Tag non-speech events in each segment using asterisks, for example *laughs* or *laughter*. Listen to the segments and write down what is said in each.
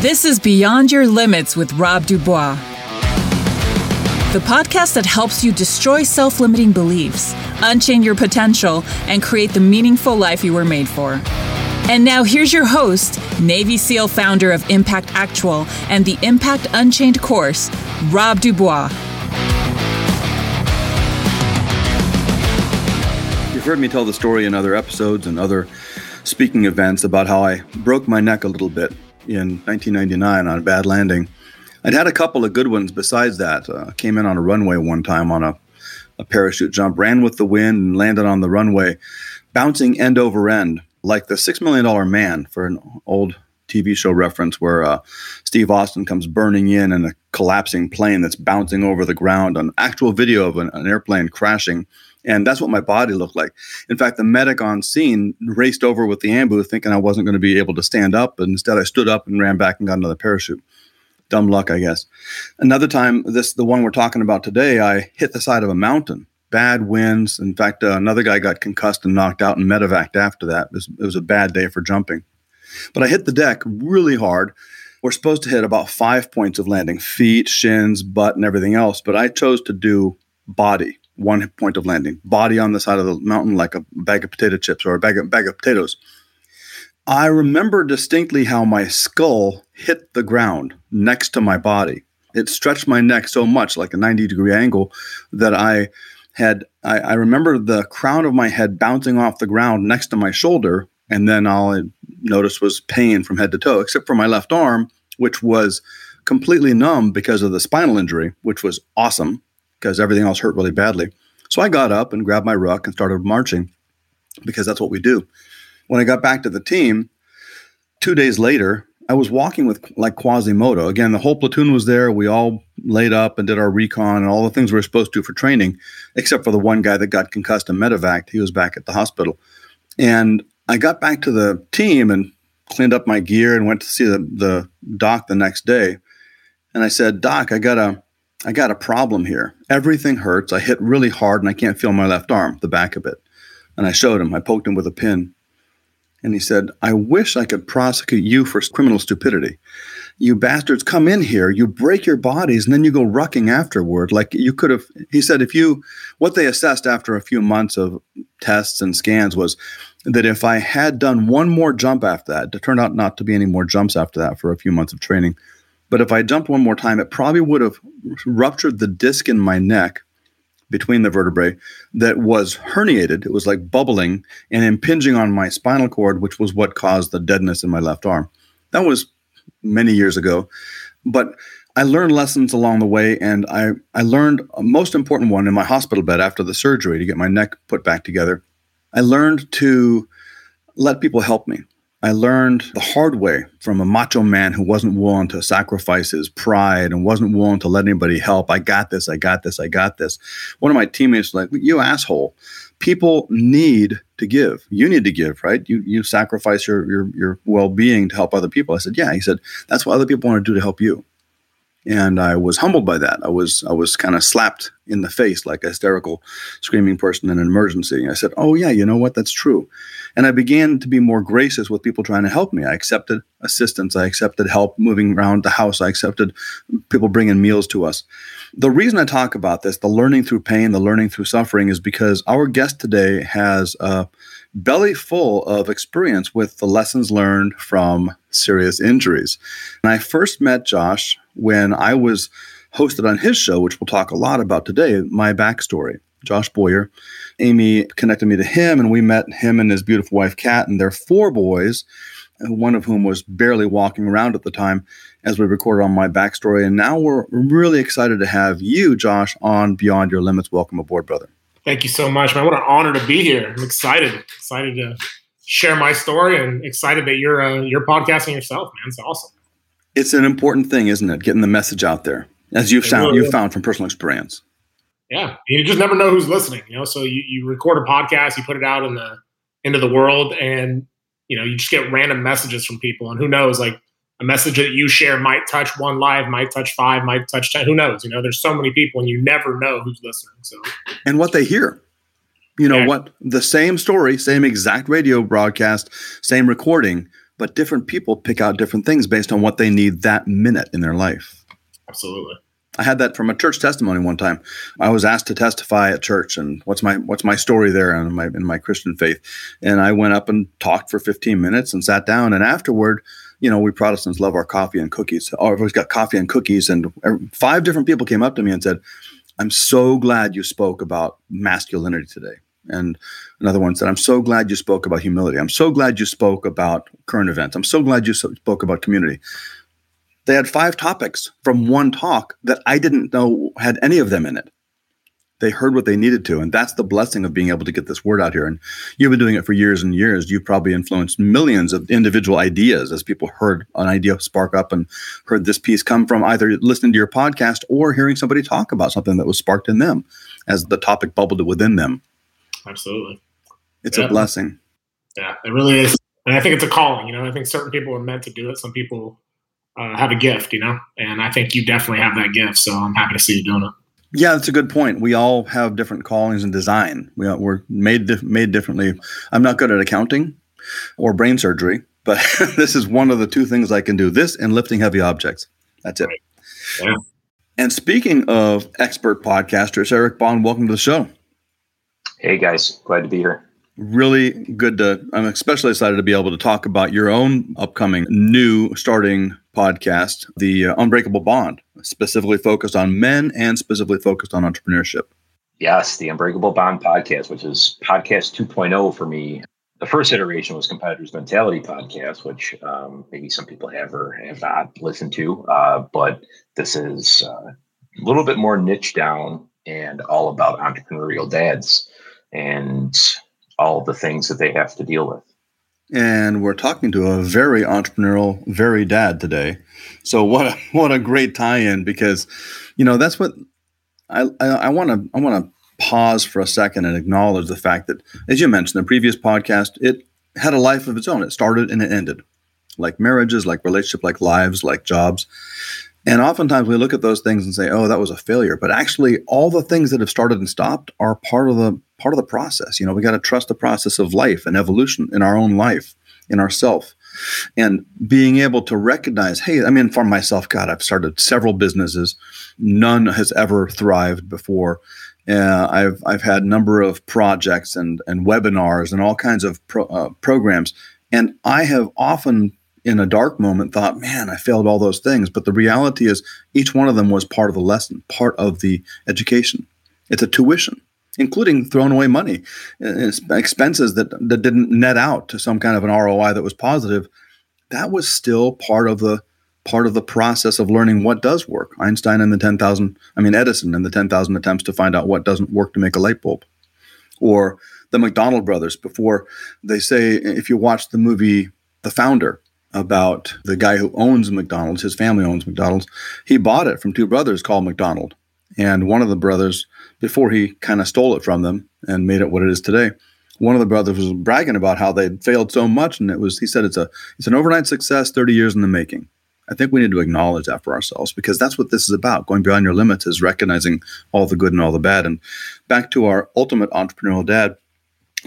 This is Beyond Your Limits with Rob Dubois, the podcast that helps you destroy self limiting beliefs, unchain your potential, and create the meaningful life you were made for. And now here's your host, Navy SEAL founder of Impact Actual and the Impact Unchained course, Rob Dubois. You've heard me tell the story in other episodes and other speaking events about how I broke my neck a little bit in 1999 on a bad landing. I'd had a couple of good ones besides that. Uh, came in on a runway one time on a, a parachute jump, ran with the wind, and landed on the runway, bouncing end over end like the Six Million Dollar Man for an old TV show reference where uh, Steve Austin comes burning in in a collapsing plane that's bouncing over the ground, an actual video of an, an airplane crashing and that's what my body looked like. In fact, the medic on scene raced over with the ambu thinking I wasn't going to be able to stand up. And instead, I stood up and ran back and got another parachute. Dumb luck, I guess. Another time, this the one we're talking about today, I hit the side of a mountain. Bad winds. In fact, uh, another guy got concussed and knocked out and medevaced after that. It was, it was a bad day for jumping. But I hit the deck really hard. We're supposed to hit about five points of landing feet, shins, butt, and everything else. But I chose to do body one point of landing, body on the side of the mountain like a bag of potato chips or a bag of, bag of potatoes. I remember distinctly how my skull hit the ground next to my body. It stretched my neck so much, like a 90 degree angle, that I had, I, I remember the crown of my head bouncing off the ground next to my shoulder. And then all I noticed was pain from head to toe, except for my left arm, which was completely numb because of the spinal injury, which was awesome because everything else hurt really badly. So I got up and grabbed my ruck and started marching because that's what we do. When I got back to the team, two days later, I was walking with like Quasimodo. Again, the whole platoon was there. We all laid up and did our recon and all the things we were supposed to do for training, except for the one guy that got concussed and medevac. He was back at the hospital. And I got back to the team and cleaned up my gear and went to see the, the doc the next day. And I said, Doc, I got a I got a problem here. Everything hurts. I hit really hard and I can't feel my left arm, the back of it. And I showed him, I poked him with a pin. And he said, I wish I could prosecute you for criminal stupidity. You bastards come in here, you break your bodies, and then you go rucking afterward. Like you could have, he said, if you, what they assessed after a few months of tests and scans was that if I had done one more jump after that, it turned out not to be any more jumps after that for a few months of training, but if I jumped one more time, it probably would have ruptured the disc in my neck between the vertebrae that was herniated. It was like bubbling and impinging on my spinal cord, which was what caused the deadness in my left arm. That was many years ago. But I learned lessons along the way, and I, I learned a most important one in my hospital bed after the surgery to get my neck put back together. I learned to let people help me. I learned the hard way from a macho man who wasn't willing to sacrifice his pride and wasn't willing to let anybody help. I got this, I got this, I got this. One of my teammates was like, You asshole. People need to give. You need to give, right? You you sacrifice your your your well-being to help other people. I said, Yeah. He said, That's what other people want to do to help you and I was humbled by that. I was I was kind of slapped in the face like a hysterical, screaming person in an emergency. I said, "Oh yeah, you know what? That's true." And I began to be more gracious with people trying to help me. I accepted assistance. I accepted help moving around the house. I accepted people bringing meals to us. The reason I talk about this, the learning through pain, the learning through suffering, is because our guest today has a belly full of experience with the lessons learned from serious injuries. And I first met Josh when I was hosted on his show, which we'll talk a lot about today, my backstory. Josh Boyer. Amy connected me to him, and we met him and his beautiful wife, Kat, and their four boys, one of whom was barely walking around at the time as we recorded on my backstory. And now we're really excited to have you, Josh, on Beyond Your Limits. Welcome aboard, brother. Thank you so much, man. What an honor to be here. I'm excited, excited to share my story, and excited that you're uh, you're podcasting yourself, man. It's awesome. It's an important thing, isn't it? Getting the message out there, as you've found, you've found from personal experience. Yeah, you just never know who's listening. You know, so you, you record a podcast, you put it out in the into the world, and you know you just get random messages from people, and who knows, like a message that you share might touch one live, might touch five, might touch ten. Who knows? You know, there's so many people, and you never know who's listening. So, and what they hear, you know, yeah. what the same story, same exact radio broadcast, same recording, but different people pick out different things based on what they need that minute in their life. Absolutely. I had that from a church testimony one time. I was asked to testify at church, and what's my what's my story there in my in my Christian faith? And I went up and talked for 15 minutes and sat down. And afterward, you know, we Protestants love our coffee and cookies. Oh, everybody's got coffee and cookies, and er, five different people came up to me and said, "I'm so glad you spoke about masculinity today." And another one said, I'm so glad you spoke about humility. I'm so glad you spoke about current events. I'm so glad you spoke about community. They had five topics from one talk that I didn't know had any of them in it. They heard what they needed to. And that's the blessing of being able to get this word out here. And you've been doing it for years and years. You've probably influenced millions of individual ideas as people heard an idea spark up and heard this piece come from either listening to your podcast or hearing somebody talk about something that was sparked in them as the topic bubbled within them. Absolutely. It's yeah. a blessing. Yeah, it really is. And I think it's a calling. You know, I think certain people are meant to do it. Some people uh, have a gift, you know, and I think you definitely have that gift. So I'm happy to see you doing it. Yeah, that's a good point. We all have different callings and design. We, we're made dif- made differently. I'm not good at accounting or brain surgery, but *laughs* this is one of the two things I can do. This and lifting heavy objects. That's it. Right. Yeah. And speaking of expert podcasters, Eric Bond, welcome to the show. Hey guys, glad to be here really good to i'm especially excited to be able to talk about your own upcoming new starting podcast the uh, unbreakable bond specifically focused on men and specifically focused on entrepreneurship. Yes the unbreakable bond podcast which is podcast 2.0 for me. The first iteration was competitors mentality podcast which um, maybe some people have or have not listened to uh, but this is uh, a little bit more niche down and all about entrepreneurial dads. And all the things that they have to deal with. And we're talking to a very entrepreneurial, very dad today. So what a, *laughs* what a great tie-in because, you know, that's what I want to I want to pause for a second and acknowledge the fact that, as you mentioned, the previous podcast, it had a life of its own. It started and it ended, like marriages, like relationship, like lives, like jobs. And oftentimes we look at those things and say, "Oh, that was a failure." But actually, all the things that have started and stopped are part of the part of the process. You know, we got to trust the process of life and evolution in our own life, in ourself, and being able to recognize, "Hey, I mean, for myself, God, I've started several businesses. None has ever thrived before." Uh, I've I've had a number of projects and and webinars and all kinds of pro, uh, programs, and I have often in a dark moment thought, man, I failed all those things. But the reality is, each one of them was part of the lesson, part of the education. It's a tuition, including throwing away money, uh, expenses that, that didn't net out to some kind of an ROI that was positive. That was still part of the part of the process of learning what does work. Einstein and the 10,000, I mean, Edison and the 10,000 attempts to find out what doesn't work to make a light bulb. Or the McDonald brothers before they say, if you watch the movie The Founder, about the guy who owns McDonald's. His family owns McDonald's. He bought it from two brothers called McDonald. And one of the brothers, before he kind of stole it from them and made it what it is today, one of the brothers was bragging about how they'd failed so much, and it was he said it's a it's an overnight success, thirty years in the making. I think we need to acknowledge that for ourselves because that's what this is about. Going beyond your limits is recognizing all the good and all the bad. And back to our ultimate entrepreneurial dad,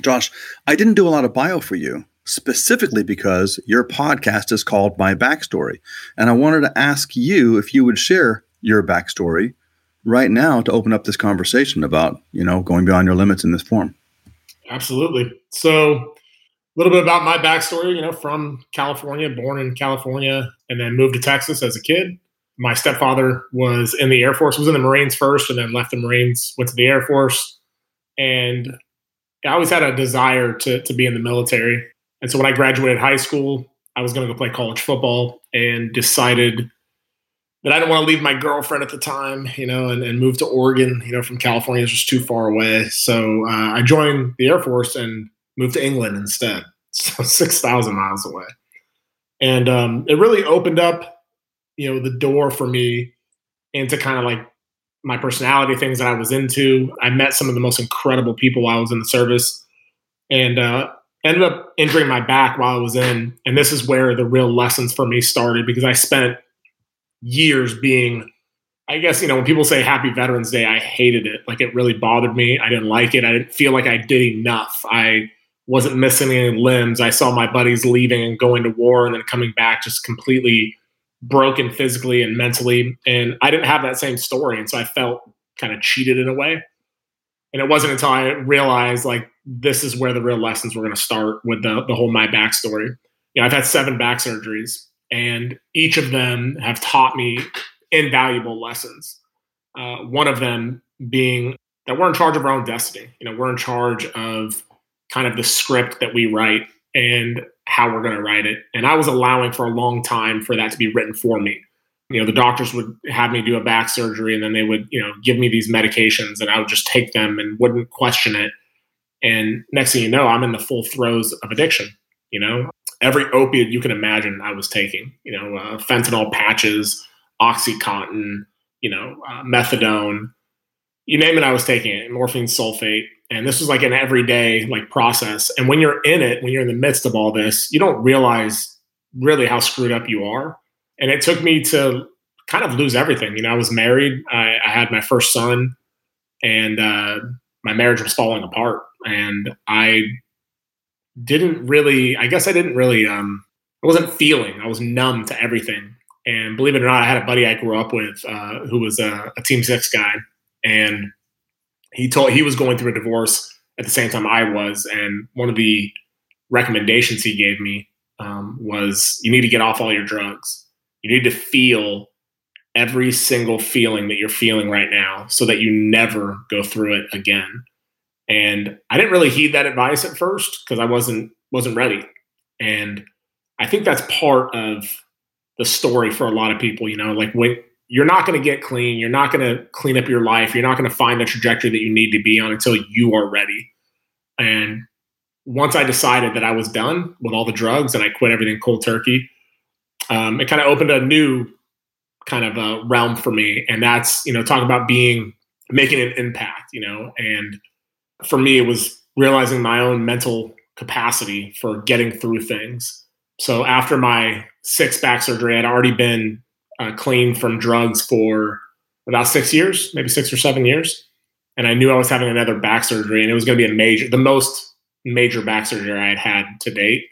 Josh, I didn't do a lot of bio for you specifically because your podcast is called My Backstory. And I wanted to ask you if you would share your backstory right now to open up this conversation about, you know, going beyond your limits in this form. Absolutely. So, a little bit about my backstory, you know, from California, born in California, and then moved to Texas as a kid. My stepfather was in the Air Force, was in the Marines first, and then left the Marines, went to the Air Force. And I always had a desire to, to be in the military. And so when I graduated high school, I was going to go play college football and decided that I didn't want to leave my girlfriend at the time, you know, and, and move to Oregon, you know, from California is just too far away. So uh, I joined the Air Force and moved to England instead, *laughs* so 6,000 miles away. And um, it really opened up, you know, the door for me into kind of like my personality, things that I was into. I met some of the most incredible people while I was in the service. And uh, ended up injuring my back while I was in. And this is where the real lessons for me started because I spent years being, I guess, you know, when people say Happy Veterans Day, I hated it. Like it really bothered me. I didn't like it. I didn't feel like I did enough. I wasn't missing any limbs. I saw my buddies leaving and going to war and then coming back just completely broken physically and mentally. And I didn't have that same story. And so I felt kind of cheated in a way. And it wasn't until I realized like this is where the real lessons were going to start with the, the whole my backstory. You know, I've had seven back surgeries and each of them have taught me invaluable lessons. Uh, one of them being that we're in charge of our own destiny. You know, we're in charge of kind of the script that we write and how we're going to write it. And I was allowing for a long time for that to be written for me. You know, the doctors would have me do a back surgery and then they would, you know, give me these medications and I would just take them and wouldn't question it. And next thing you know, I'm in the full throes of addiction. You know, every opiate you can imagine I was taking, you know, uh, fentanyl patches, Oxycontin, you know, uh, methadone, you name it, I was taking it, morphine sulfate. And this was like an everyday like process. And when you're in it, when you're in the midst of all this, you don't realize really how screwed up you are. And it took me to kind of lose everything. You know, I was married, I, I had my first son, and uh, my marriage was falling apart. And I didn't really, I guess I didn't really, um, I wasn't feeling, I was numb to everything. And believe it or not, I had a buddy I grew up with uh, who was a, a Team Six guy and he told he was going through a divorce at the same time I was, and one of the recommendations he gave me um, was you need to get off all your drugs. You need to feel every single feeling that you're feeling right now, so that you never go through it again. And I didn't really heed that advice at first because I wasn't wasn't ready. And I think that's part of the story for a lot of people. You know, like when you're not going to get clean. You're not going to clean up your life. You're not going to find the trajectory that you need to be on until you are ready. And once I decided that I was done with all the drugs and I quit everything cold turkey, um, it kind of opened a new kind of a realm for me. And that's, you know, talking about being, making an impact, you know, and for me, it was realizing my own mental capacity for getting through things. So after my six back surgery, I'd already been uh, clean from drugs for about six years, maybe six or seven years. And I knew I was having another back surgery, and it was going to be a major, the most major back surgery I had had to date.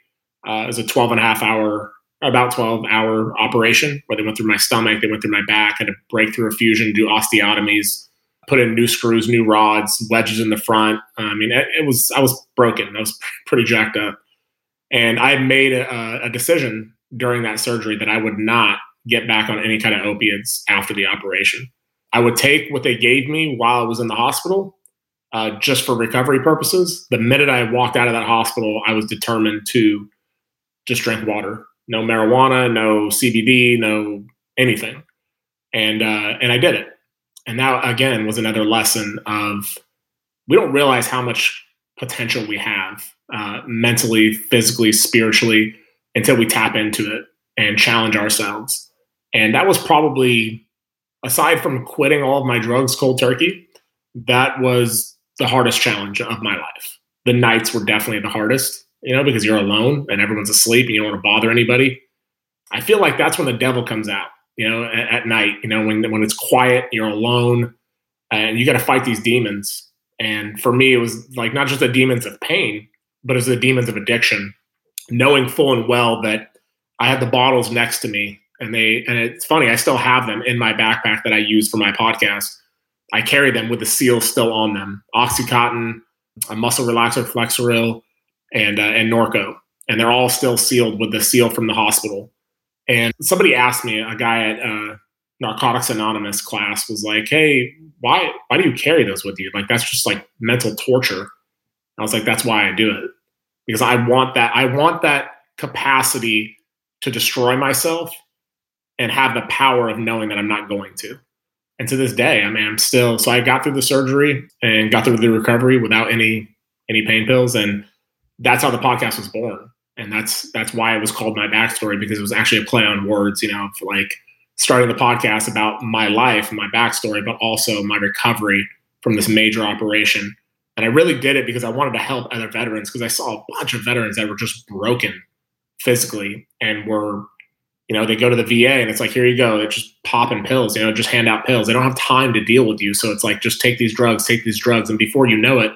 Uh, it was a 12 and a half hour, about 12 hour operation where they went through my stomach, they went through my back, had to break through a fusion, do osteotomies, put in new screws, new rods, wedges in the front. I mean, it, it was, I was broken. I was *laughs* pretty jacked up. And I made a, a decision during that surgery that I would not get back on any kind of opiates after the operation. I would take what they gave me while I was in the hospital uh, just for recovery purposes. The minute I walked out of that hospital, I was determined to just drink water. No marijuana, no CBD, no anything. And uh, and I did it. And that again was another lesson of we don't realize how much potential we have uh, mentally, physically, spiritually until we tap into it and challenge ourselves. And that was probably, aside from quitting all of my drugs cold turkey, that was the hardest challenge of my life. The nights were definitely the hardest, you know, because you're alone and everyone's asleep and you don't want to bother anybody. I feel like that's when the devil comes out, you know, at, at night, you know, when, when it's quiet, you're alone and you got to fight these demons. And for me, it was like not just the demons of pain, but it was the demons of addiction, knowing full and well that I had the bottles next to me and they and it's funny i still have them in my backpack that i use for my podcast i carry them with the seal still on them oxycontin a muscle relaxer flexeril and uh, and norco and they're all still sealed with the seal from the hospital. And somebody asked me a guy at uh, narcotics anonymous class was like hey why why do you carry those with you? Like that's just like mental torture. I was like that's why i do it. Because i want that i want that capacity to destroy myself and have the power of knowing that I'm not going to. And to this day, I mean, I'm still so I got through the surgery and got through the recovery without any any pain pills, and that's how the podcast was born. And that's that's why it was called my backstory because it was actually a play on words, you know, like starting the podcast about my life, my backstory, but also my recovery from this major operation. And I really did it because I wanted to help other veterans because I saw a bunch of veterans that were just broken physically and were you know, they go to the VA and it's like, here you go. They're just popping pills, you know, just hand out pills. They don't have time to deal with you. So it's like, just take these drugs, take these drugs. And before you know it,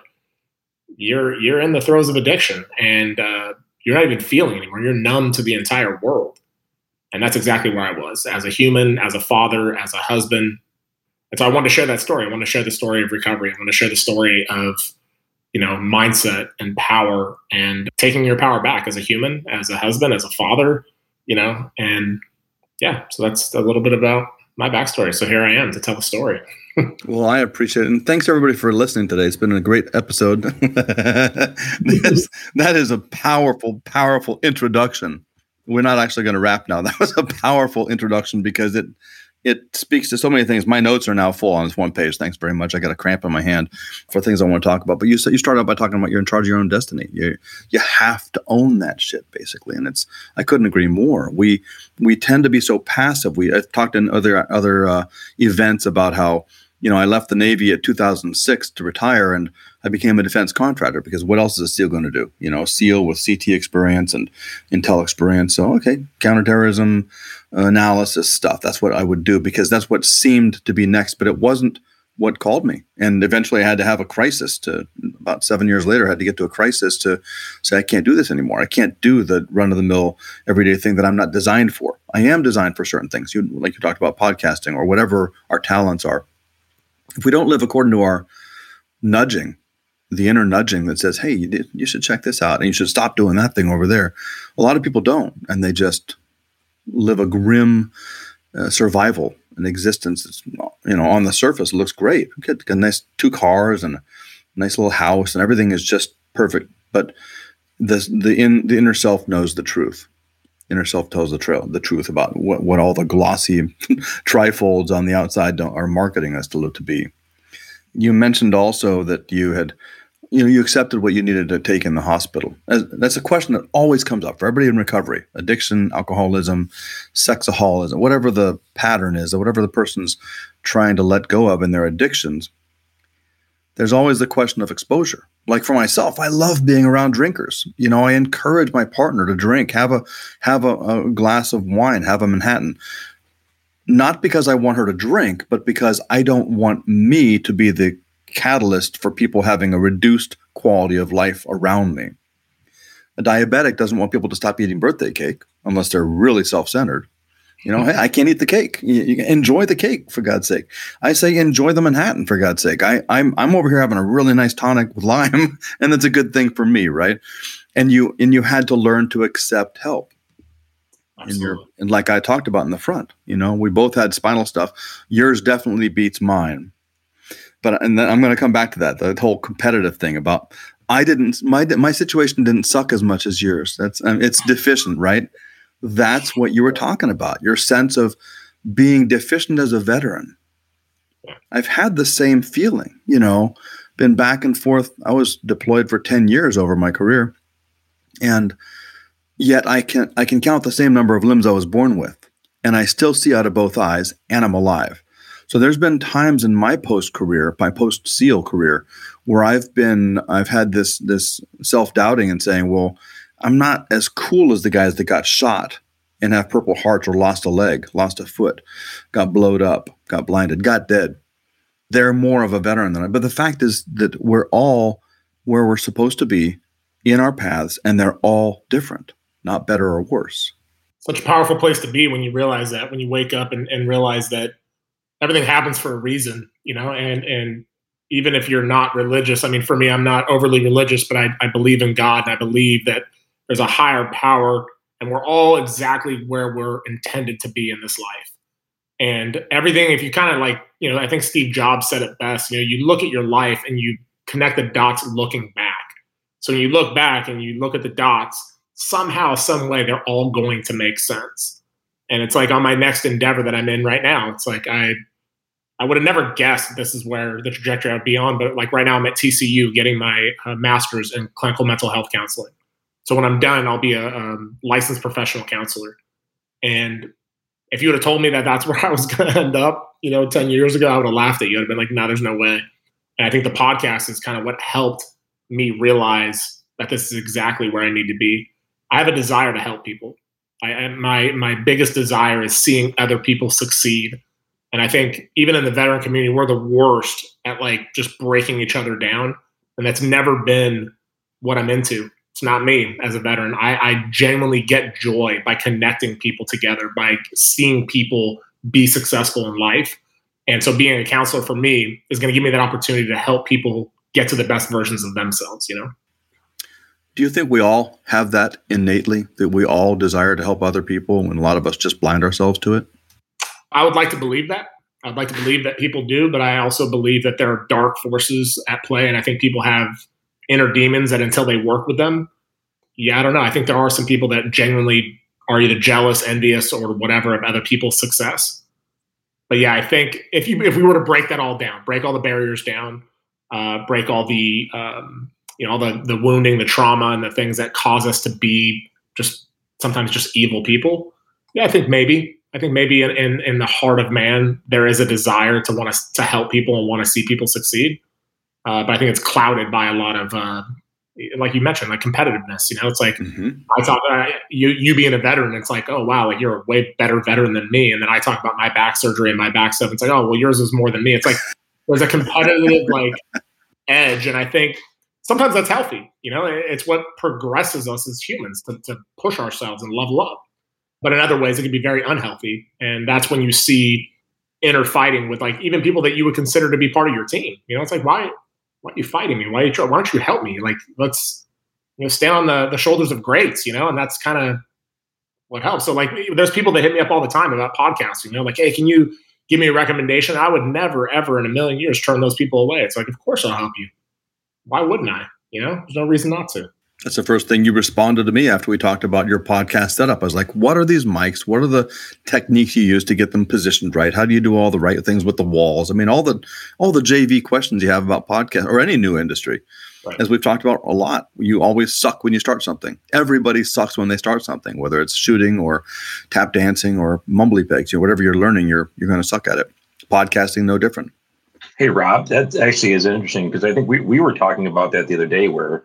you're you're in the throes of addiction and uh, you're not even feeling anymore. You're numb to the entire world. And that's exactly where I was as a human, as a father, as a husband. And so I want to share that story. I want to share the story of recovery. I want to share the story of, you know, mindset and power and taking your power back as a human, as a husband, as a father, you know, and yeah, so that's a little bit about my backstory. So here I am to tell the story. Well, I appreciate it. And thanks everybody for listening today. It's been a great episode. *laughs* that, is, that is a powerful, powerful introduction. We're not actually going to wrap now. *laughs* That was a powerful introduction because it it speaks to so many things. My notes are now full on this one page. Thanks very much. I got a cramp in my hand for things I want to talk about. But you you started out by talking about you're in charge of your own destiny. You you have to own that shit basically, and it's I couldn't agree more. We we tend to be so passive. We I've talked in other other uh, events about how you know I left the Navy at 2006 to retire, and I became a defense contractor because what else is a SEAL going to do? You know, a SEAL with CT experience and intel experience. So okay, counterterrorism analysis stuff. That's what I would do because that's what seemed to be next, but it wasn't what called me. And eventually I had to have a crisis to about seven years later, I had to get to a crisis to say, I can't do this anymore. I can't do the run of the mill everyday thing that I'm not designed for. I am designed for certain things. You like you talked about podcasting or whatever our talents are. If we don't live according to our nudging, the inner nudging that says, Hey, you, did, you should check this out and you should stop doing that thing over there. A lot of people don't. And they just live a grim uh, survival an existence that's you know on the surface looks great get a nice two cars and a nice little house and everything is just perfect but the the in the inner self knows the truth inner self tells the trail the truth about what, what all the glossy *laughs* trifolds on the outside are marketing us to look to be. You mentioned also that you had you know you accepted what you needed to take in the hospital. That's a question that always comes up for everybody in recovery. Addiction alcoholism sexaholism whatever the pattern is or whatever the person's trying to let go of in their addictions there's always the question of exposure like for myself i love being around drinkers you know i encourage my partner to drink have a have a, a glass of wine have a manhattan not because i want her to drink but because i don't want me to be the catalyst for people having a reduced quality of life around me. A diabetic doesn't want people to stop eating birthday cake unless they're really self centered. You know, hey, I can't eat the cake. You, you enjoy the cake for God's sake. I say enjoy the Manhattan for God's sake. I, I'm I'm over here having a really nice tonic with lime, *laughs* and that's a good thing for me, right? And you and you had to learn to accept help. In your, and like I talked about in the front, you know, we both had spinal stuff. Yours definitely beats mine but and then I'm going to come back to that the whole competitive thing about I didn't my my situation didn't suck as much as yours. That's um, it's deficient, right? That's what you were talking about. Your sense of being deficient as a veteran. I've had the same feeling, you know, been back and forth. I was deployed for 10 years over my career. And yet I can I can count the same number of limbs I was born with. And I still see out of both eyes and I'm alive. So there's been times in my post career, my post SEAL career, where I've been, I've had this this self doubting and saying, well, I'm not as cool as the guys that got shot and have purple hearts or lost a leg, lost a foot, got blowed up, got blinded, got dead. They're more of a veteran than I. But the fact is that we're all where we're supposed to be in our paths, and they're all different, not better or worse. Such a powerful place to be when you realize that, when you wake up and, and realize that everything happens for a reason, you know, and and even if you're not religious, I mean, for me, I'm not overly religious, but I, I believe in God and I believe that there's a higher power and we're all exactly where we're intended to be in this life. And everything, if you kind of like, you know, I think Steve Jobs said it best, you know, you look at your life and you connect the dots looking back. So when you look back and you look at the dots, somehow, some way, they're all going to make sense. And it's like on my next endeavor that I'm in right now, it's like I I would have never guessed this is where the trajectory I'd be on. But like right now, I'm at TCU getting my uh, master's in clinical mental health counseling. So when I'm done, I'll be a um, licensed professional counselor. And if you would have told me that that's *laughs* where I was going to end up, you know, 10 years ago, I would have laughed at you. I'd have been like, no, there's no way. And I think the podcast is kind of what helped me realize that this is exactly where I need to be. I have a desire to help people. I, my my biggest desire is seeing other people succeed and I think even in the veteran community, we're the worst at like just breaking each other down. And that's never been what I'm into. It's not me as a veteran. I, I genuinely get joy by connecting people together, by seeing people be successful in life. And so being a counselor for me is going to give me that opportunity to help people get to the best versions of themselves, you know? Do you think we all have that innately, that we all desire to help other people and a lot of us just blind ourselves to it? I would like to believe that. I'd like to believe that people do, but I also believe that there are dark forces at play. And I think people have inner demons that until they work with them, yeah, I don't know. I think there are some people that genuinely are either jealous, envious, or whatever of other people's success. But yeah, I think if you if we were to break that all down, break all the barriers down, uh, break all the um, you know all the the wounding, the trauma, and the things that cause us to be just sometimes just evil people. Yeah, I think maybe I think maybe in, in, in the heart of man there is a desire to want to to help people and want to see people succeed. Uh, but I think it's clouded by a lot of uh, like you mentioned, like competitiveness. You know, it's like mm-hmm. I talk uh, you you being a veteran. It's like, oh wow, like you're a way better veteran than me. And then I talk about my back surgery and my back stuff. It's like, oh well, yours is more than me. It's like there's a competitive *laughs* like edge, and I think sometimes that's healthy. You know, it's what progresses us as humans to, to push ourselves and level up. But in other ways, it can be very unhealthy, and that's when you see inner fighting with like even people that you would consider to be part of your team. You know, it's like why why are you fighting me? Why are you why don't you help me? Like let's you know stand on the the shoulders of greats. You know, and that's kind of what helps. So like there's people that hit me up all the time about podcasts. You know, like hey, can you give me a recommendation? I would never ever in a million years turn those people away. It's like of course I'll help you. Why wouldn't I? You know, there's no reason not to. That's the first thing you responded to me after we talked about your podcast setup. I was like, what are these mics? What are the techniques you use to get them positioned right? How do you do all the right things with the walls? I mean, all the all the JV questions you have about podcast or any new industry. Right. As we've talked about a lot, you always suck when you start something. Everybody sucks when they start something, whether it's shooting or tap dancing or mumbly pegs, you know, whatever you're learning, you're you're going to suck at it. Podcasting, no different. Hey Rob, that actually is interesting because I think we, we were talking about that the other day where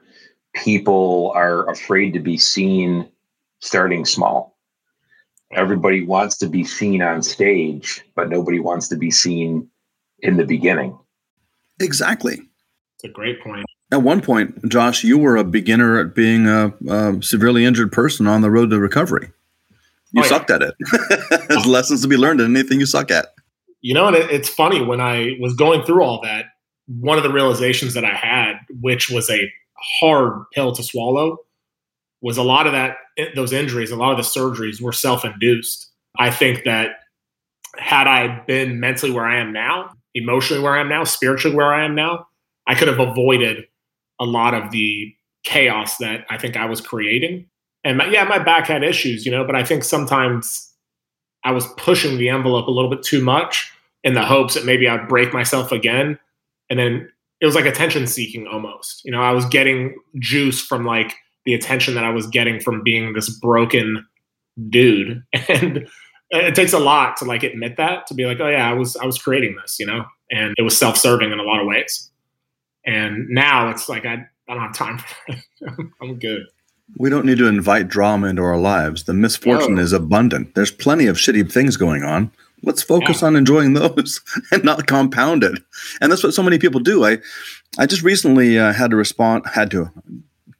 people are afraid to be seen starting small. Everybody wants to be seen on stage, but nobody wants to be seen in the beginning. Exactly. It's a great point. At one point, Josh, you were a beginner at being a, a severely injured person on the road to recovery. You oh, sucked yeah. at it. *laughs* There's *laughs* lessons to be learned in anything you suck at. You know, and it, it's funny when I was going through all that. One of the realizations that I had, which was a hard pill to swallow was a lot of that eh, those injuries a lot of the surgeries were self-induced. I think that had i been mentally where i am now emotionally where i am now spiritually where i am now i could have avoided a lot of the chaos that i think i was creating. And my, yeah my back had issues you know but i think sometimes i was pushing the envelope a little bit too much in the hopes that maybe i'd break myself again. And then it was like attention seeking almost. You know, I was getting juice from like the attention that I was getting from being this broken dude. *laughs* And it takes a lot to like admit that, to be like, oh yeah, I was I was creating this, you know? And it was self-serving in a lot of ways. And now it's like I, I don't have time for that. *laughs* I'm good. We don't need to invite drama into our lives. The misfortune no. is abundant. There's plenty of shitty things going on. Let's focus yeah. on enjoying those *laughs* and not compound it. And that's what so many people do. I, I just recently uh, had to respond, had to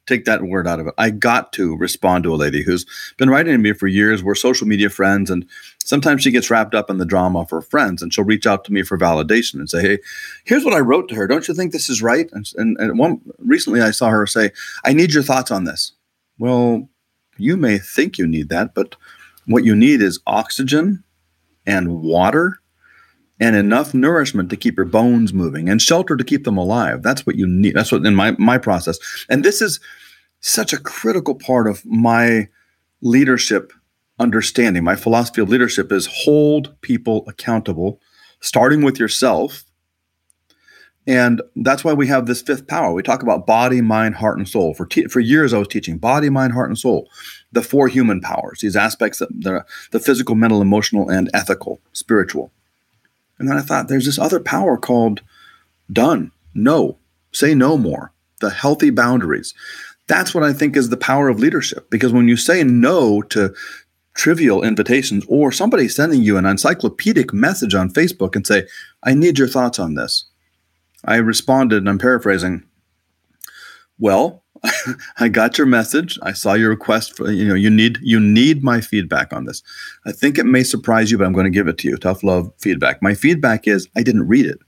take that word out of it. I got to respond to a lady who's been writing to me for years. We're social media friends, and sometimes she gets wrapped up in the drama of her friends, and she'll reach out to me for validation and say, "Hey, here's what I wrote to her. Don't you think this is right?" And, and, and one recently, I saw her say, "I need your thoughts on this." Well, you may think you need that, but what you need is oxygen and water and enough nourishment to keep your bones moving and shelter to keep them alive. That's what you need. That's what in my my process. And this is such a critical part of my leadership understanding. My philosophy of leadership is hold people accountable, starting with yourself. And that's why we have this fifth power. We talk about body, mind, heart, and soul. For te- for years, I was teaching body, mind, heart, and soul the four human powers, these aspects that the, the physical, mental, emotional, and ethical, spiritual. And then I thought there's this other power called done, no, say no more, the healthy boundaries. That's what I think is the power of leadership. Because when you say no to trivial invitations or somebody sending you an encyclopedic message on Facebook and say, I need your thoughts on this. I responded, and I'm paraphrasing, Well, *laughs* I got your message. I saw your request for you know you need you need my feedback on this. I think it may surprise you, but I'm going to give it to you. Tough love feedback. My feedback is I didn't read it.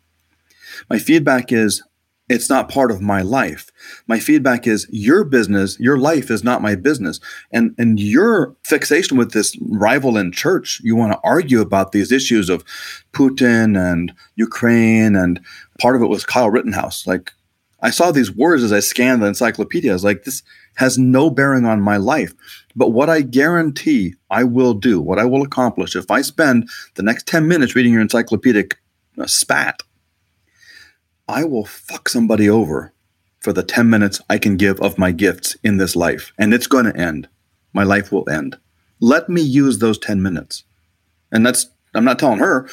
My feedback is it's not part of my life. My feedback is your business, your life is not my business. And and your fixation with this rival in church, you want to argue about these issues of Putin and Ukraine and part of it was Kyle Rittenhouse. Like I saw these words as I scanned the encyclopedia. Like, this has no bearing on my life. But what I guarantee I will do, what I will accomplish, if I spend the next 10 minutes reading your encyclopedic uh, spat, I will fuck somebody over for the 10 minutes I can give of my gifts in this life. And it's going to end. My life will end. Let me use those 10 minutes. And that's, I'm not telling her,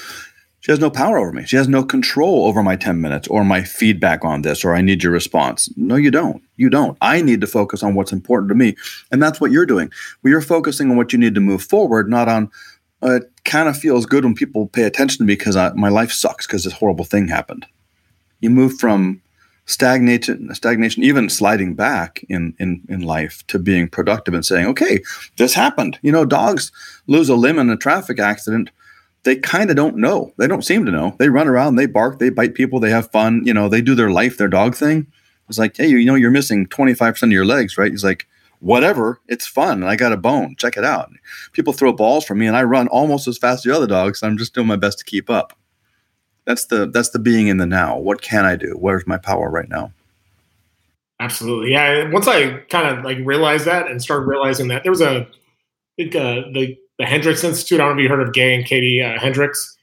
she has no power over me. She has no control over my 10 minutes or my feedback on this or I need your response. No, you don't. You don't. I need to focus on what's important to me. And that's what you're doing. Well, you're focusing on what you need to move forward, not on uh, it kind of feels good when people pay attention to me because my life sucks because this horrible thing happened. You move from stagnation, stagnation, even sliding back in, in, in life to being productive and saying, okay, this happened. You know, dogs lose a limb in a traffic accident they kind of don't know. They don't seem to know. They run around, they bark, they bite people, they have fun. You know, they do their life, their dog thing. It's like, hey, you know, you're missing 25% of your legs, right? He's like, whatever, it's fun. I got a bone. Check it out. People throw balls for me, and I run almost as fast as the other dogs. I'm just doing my best to keep up. That's the that's the being in the now. What can I do? Where's my power right now? Absolutely, yeah. Once I kind of like realized that and started realizing that there was a, I think uh, the the Hendricks Institute. I don't know if you heard of Gay and Katie uh, Hendricks.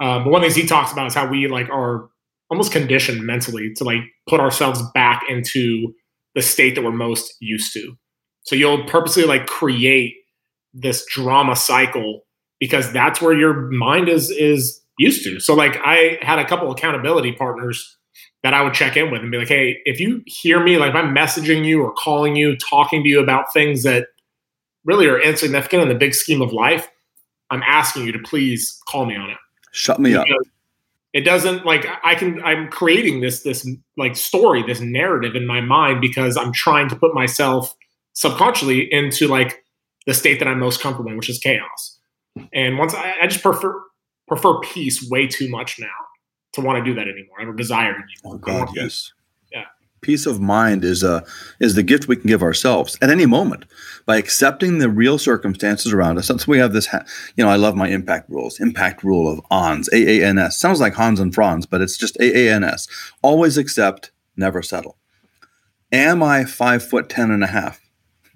Uh, but one of the things he talks about is how we like are almost conditioned mentally to like put ourselves back into the state that we're most used to. So you'll purposely like create this drama cycle because that's where your mind is is used to. So like I had a couple accountability partners that I would check in with and be like, hey, if you hear me, like if I'm messaging you or calling you, talking to you about things that really are insignificant in the big scheme of life, I'm asking you to please call me on it. Shut me because up. It doesn't like I can I'm creating this this like story, this narrative in my mind because I'm trying to put myself subconsciously into like the state that I'm most comfortable in, which is chaos. And once I, I just prefer prefer peace way too much now to want to do that anymore. I don't desire anymore. Oh God, yes Yeah. peace of mind is a is the gift we can give ourselves at any moment by accepting the real circumstances around us. So we have this, you know, I love my impact rules. Impact rule of AANS, A A N S. Sounds like Hans and Franz, but it's just A A N S. Always accept, never settle. Am I five foot ten and a half?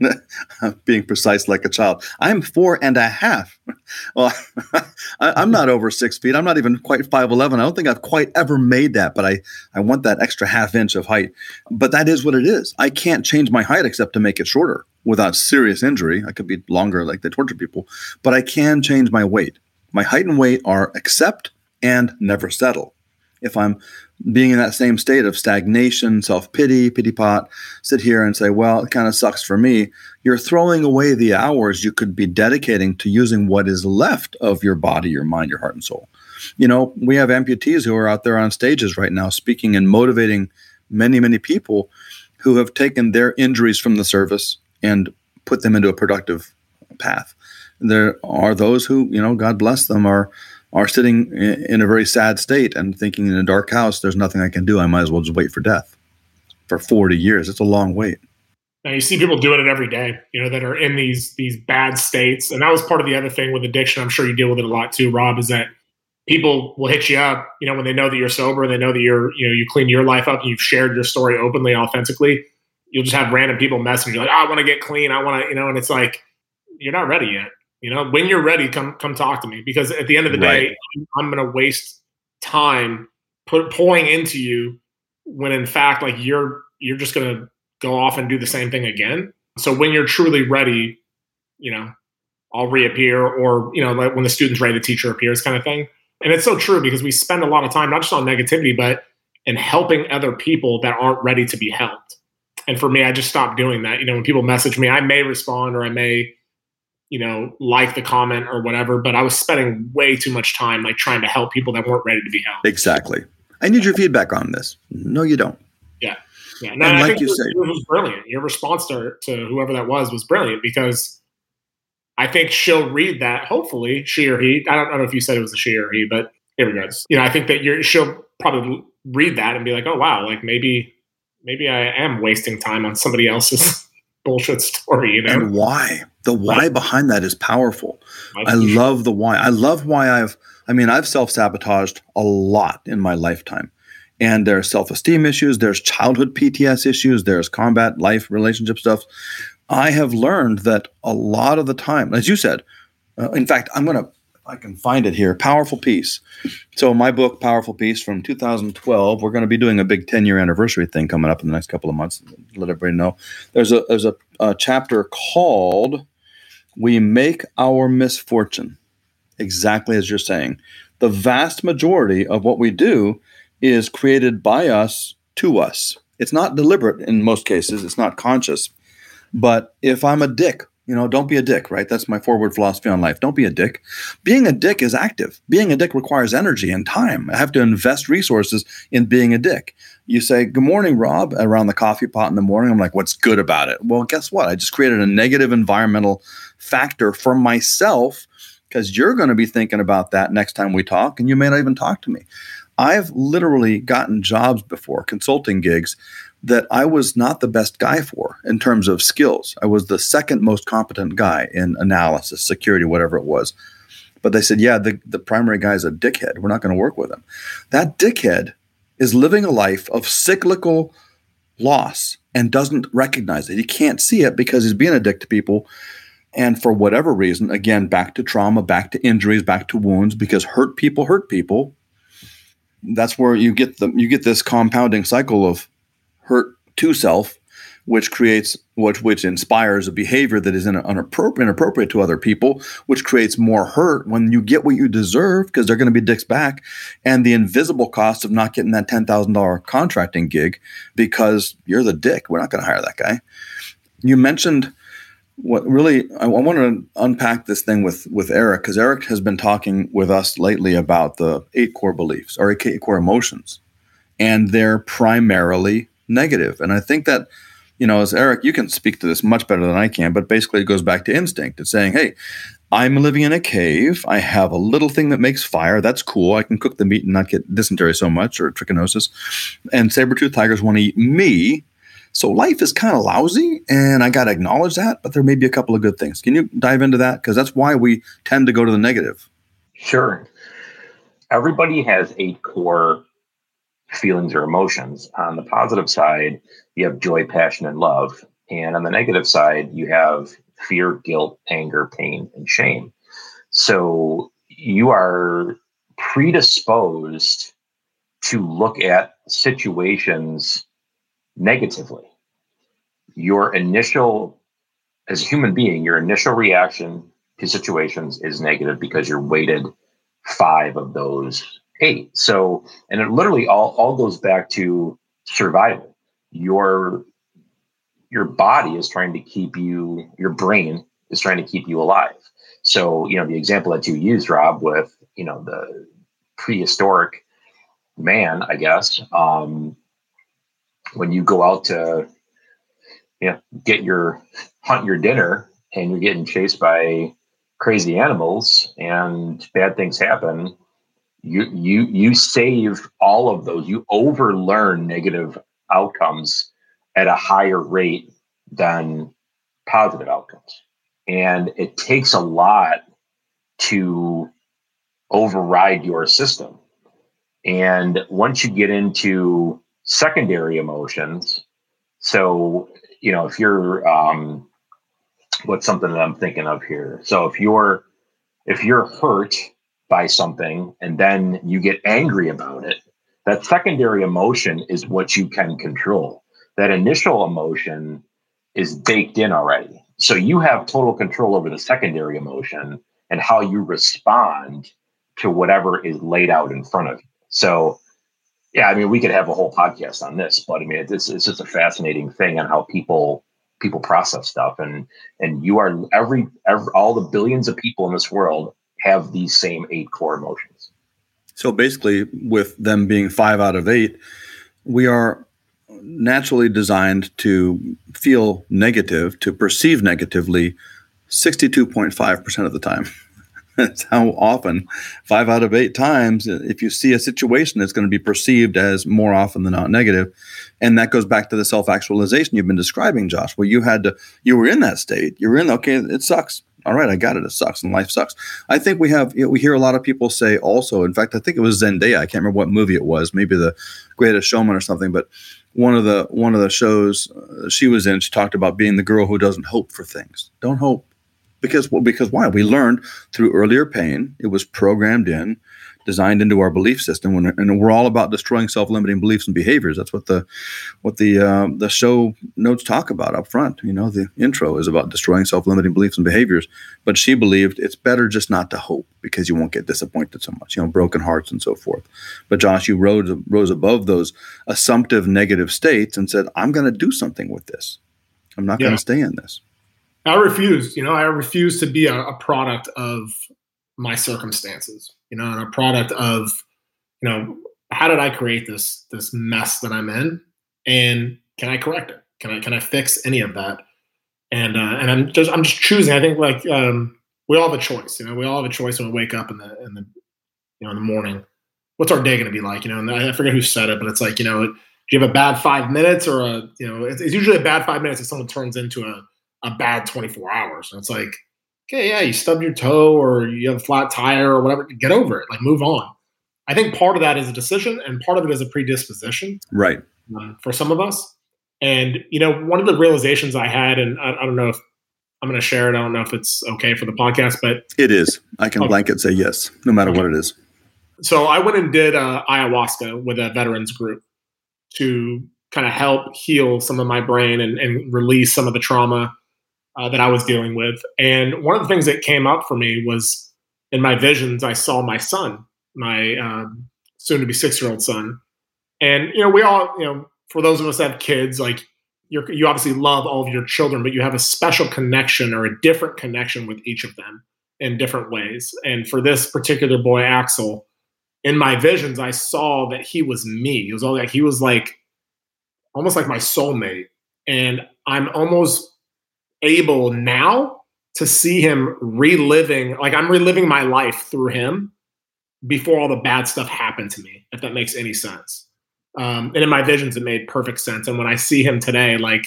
*laughs* being precise like a child. I'm four and a half. *laughs* Well, *laughs* I, am not over six feet. I'm not even quite 5'11. I don't think I've quite ever made that, but I, I want that extra half inch of height. But that is what it is. I can't change my height except to make it shorter without serious injury. I could be longer like they torture people, but I can change my weight. My height and weight are accept and never settle. If I'm being in that same state of stagnation, self pity, pity pot, sit here and say, well, it kind of sucks for me. You're throwing away the hours you could be dedicating to using what is left of your body, your mind, your heart, and soul. You know, we have amputees who are out there on stages right now speaking and motivating many, many people who have taken their injuries from the service and put them into a productive path. There are those who, you know, God bless them, are are sitting in a very sad state and thinking in a dark house, there's nothing I can do. I might as well just wait for death for 40 years. It's a long wait. Now you see people doing it every day, you know, that are in these these bad states. And that was part of the other thing with addiction. I'm sure you deal with it a lot too, Rob, is that people will hit you up, you know, when they know that you're sober, and they know that you're, you know, you clean your life up and you've shared your story openly, authentically. You'll just have random people message you like, oh, I want to get clean. I want to, you know, and it's like, you're not ready yet. You know, when you're ready, come come talk to me because at the end of the right. day, I'm going to waste time put, pouring into you when in fact, like you're you're just going to go off and do the same thing again. So when you're truly ready, you know, I'll reappear, or you know, like when the student's ready, the teacher appears, kind of thing. And it's so true because we spend a lot of time not just on negativity, but in helping other people that aren't ready to be helped. And for me, I just stopped doing that. You know, when people message me, I may respond or I may you know, like the comment or whatever, but I was spending way too much time like trying to help people that weren't ready to be helped. Exactly. I need your feedback on this. No, you don't. Yeah. Yeah, no, and like you said, it was brilliant. Your response to, to whoever that was was brilliant because I think she'll read that. Hopefully, she or he. I don't, I don't know if you said it was a she or he, but here we go. You know, I think that you're. She'll probably read that and be like, "Oh wow, like maybe, maybe I am wasting time on somebody else's bullshit story." You know, and why? The why right. behind that is powerful. I love the why. I love why I've. I mean, I've self sabotaged a lot in my lifetime. And there's self esteem issues, there's childhood PTS issues, there's combat, life, relationship stuff. I have learned that a lot of the time, as you said, uh, in fact, I'm going to, I can find it here, Powerful Peace. So, my book, Powerful Peace from 2012, we're going to be doing a big 10 year anniversary thing coming up in the next couple of months. Let everybody know. There's a, there's a, a chapter called We Make Our Misfortune, exactly as you're saying. The vast majority of what we do is created by us to us. It's not deliberate in most cases, it's not conscious. But if I'm a dick, you know, don't be a dick, right? That's my forward philosophy on life. Don't be a dick. Being a dick is active. Being a dick requires energy and time. I have to invest resources in being a dick. You say, Good morning, Rob, around the coffee pot in the morning. I'm like, What's good about it? Well, guess what? I just created a negative environmental factor for myself because you're going to be thinking about that next time we talk, and you may not even talk to me. I've literally gotten jobs before, consulting gigs, that I was not the best guy for in terms of skills. I was the second most competent guy in analysis, security, whatever it was. But they said, yeah, the, the primary guy is a dickhead. We're not going to work with him. That dickhead is living a life of cyclical loss and doesn't recognize it. He can't see it because he's being a dick to people. And for whatever reason, again, back to trauma, back to injuries, back to wounds, because hurt people hurt people. That's where you get the you get this compounding cycle of hurt to self, which creates which which inspires a behavior that is inappropriate, inappropriate to other people, which creates more hurt when you get what you deserve because they're going to be dicks back, and the invisible cost of not getting that ten thousand dollar contracting gig because you're the dick. We're not going to hire that guy. You mentioned what really I, I want to unpack this thing with with Eric because Eric has been talking with us lately about the eight core beliefs or eight core emotions, and they're primarily negative. And I think that, you know, as Eric, you can speak to this much better than I can, but basically it goes back to instinct. It's saying, hey, I'm living in a cave. I have a little thing that makes fire. That's cool. I can cook the meat and not get dysentery so much or trichinosis. And saber-toothed tigers want to eat me. So life is kind of lousy, and I got to acknowledge that. But there may be a couple of good things. Can you dive into that? Because that's why we tend to go to the negative. Sure. Everybody has eight core feelings or emotions. On the positive side, you have joy, passion, and love. And on the negative side, you have fear, guilt, anger, pain, and shame. So you are predisposed to look at situations negatively. Your initial, as a human being, your initial reaction to situations is negative because you're weighted five of those eight. So, and it literally all, all goes back to survival. Your your body is trying to keep you, your brain is trying to keep you alive. So, you know, the example that you used, Rob, with, you know, the prehistoric man, I guess, um, when you go out to, you know, get your hunt your dinner and you're getting chased by crazy animals and bad things happen, you you you save all of those. You overlearn negative outcomes at a higher rate than positive outcomes. And it takes a lot to override your system. And once you get into secondary emotions so you know if you're um what's something that i'm thinking of here? So if you're if you're hurt by something and then you get angry about it, that secondary emotion is what you can control. That initial emotion is baked in already. So you have total control over the secondary emotion and how you respond to whatever is laid out in front of you. So, yeah, I mean, we could have a whole podcast on this, but I mean, it's, it's just a fascinating thing on how people people process stuff, and and you are every, every all the billions of people in this world have these same eight core emotions. So basically, with them being five out of eight, we are naturally designed to feel negative, to perceive negatively 62.5% of the time. *laughs* That's how often, five out of eight times, if you see a situation, it's going to be perceived as more often than not negative. And that goes back to the self actualization you've been describing, Josh, where you had to, you were in that state. You were in, okay, it sucks. All right, I got it. It sucks and life sucks. I think we have, you know, we hear a lot of people say also, in fact, I think it was Zendaya. I can't remember what movie it was, maybe The Greatest Showman or something, but one of the one of the shows uh, she was in, she talked about being the girl who doesn't hope for things. Don't hope because well, because why? We learned through earlier pain. It was programmed in, designed into our belief system, when, and we're all about destroying self-limiting beliefs and behaviors. That's what the what the uh, the show notes talk about up front. You know, the intro is about destroying self-limiting beliefs and behaviors. But she believed it's better just not to hope because you won't get disappointed so much. You know, broken hearts and so forth. But Josh, you rose rose above those assumptive negative states and said, "I'm going to do something with this. I'm not yeah. going to stay in this." I refused. You know, I refused to be a, a product of my circumstances. You know, and a product of, you know, how did I create this this mess that I'm in, and can I correct it? Can I can I fix any of that? And uh, and I'm just I'm just choosing. I think like um, we all have a choice. You know, we all have a choice when we wake up in the in the you know in the morning. What's our day going to be like? You know, and I forget who said it, but it's like you know, do you have a bad five minutes or a you know, it's, it's usually a bad five minutes if someone turns into a a bad 24 hours. And it's like, okay, yeah, you stubbed your toe or you have a flat tire or whatever, get over it, like move on. I think part of that is a decision and part of it is a predisposition. Right. Um, for some of us. And, you know, one of the realizations I had, and I, I don't know if I'm going to share it. I don't know if it's okay for the podcast, but it is. I can okay. blanket say yes, no matter okay. what it is. So I went and did uh, ayahuasca with a veterans group to kind of help heal some of my brain and, and release some of the trauma uh, that I was dealing with. And one of the things that came up for me was in my visions, I saw my son, my um, soon to be six year old son. And, you know, we all, you know, for those of us that have kids, like you you obviously love all of your children, but you have a special connection or a different connection with each of them in different ways. And for this particular boy, Axel, in my visions, I saw that he was me. He was all like, he was like, almost like my soulmate. And I'm almost able now to see him reliving, like I'm reliving my life through him before all the bad stuff happened to me, if that makes any sense. Um, and in my visions, it made perfect sense. And when I see him today, like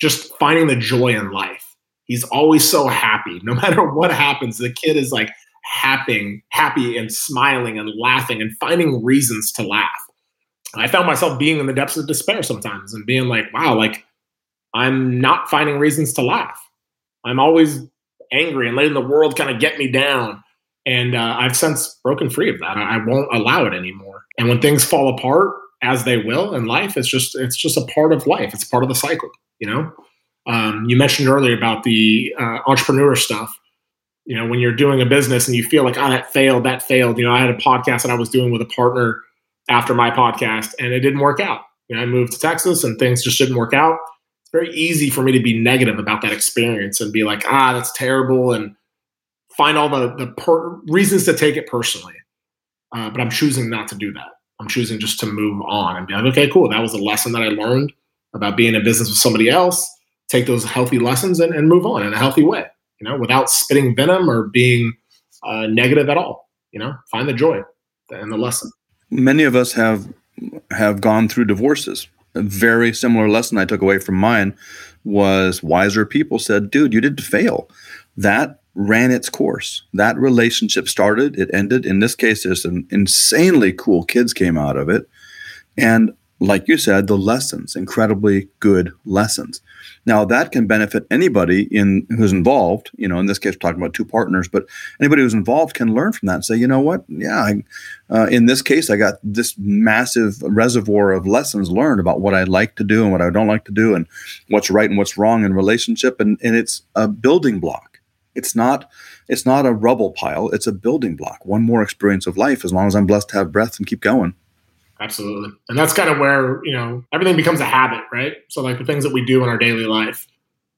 just finding the joy in life, he's always so happy. No *laughs* matter what happens, the kid is like happy, happy and smiling and laughing and finding reasons to laugh. I found myself being in the depths of despair sometimes and being like, wow, like I'm not finding reasons to laugh. I'm always angry and letting the world kind of get me down. And uh, I've since broken free of that. I won't allow it anymore. And when things fall apart, as they will in life, it's just it's just a part of life. It's part of the cycle. You know. Um, you mentioned earlier about the uh, entrepreneur stuff. You know, when you're doing a business and you feel like, oh, that failed, that failed. You know, I had a podcast that I was doing with a partner after my podcast, and it didn't work out. You know, I moved to Texas, and things just didn't work out it's very easy for me to be negative about that experience and be like, ah, that's terrible, and find all the the per- reasons to take it personally. Uh, but I'm choosing not to do that. I'm choosing just to move on and be like, okay, cool. That was a lesson that I learned about being in business with somebody else. Take those healthy lessons and, and move on in a healthy way, you know, without spitting venom or being uh, negative at all. You know, find the joy and the lesson. Many of us have have gone through divorces very similar lesson I took away from mine was wiser people said, dude, you didn't fail. That ran its course. That relationship started, it ended. In this case, there's some insanely cool kids came out of it. And like you said, the lessons, incredibly good lessons. Now that can benefit anybody in who's involved. You know, in this case, we're talking about two partners, but anybody who's involved can learn from that and say, you know what? Yeah, I, uh, in this case, I got this massive reservoir of lessons learned about what I like to do and what I don't like to do, and what's right and what's wrong in relationship, and and it's a building block. It's not it's not a rubble pile. It's a building block. One more experience of life. As long as I'm blessed to have breath and keep going. Absolutely. And that's kind of where, you know, everything becomes a habit, right? So like the things that we do in our daily life,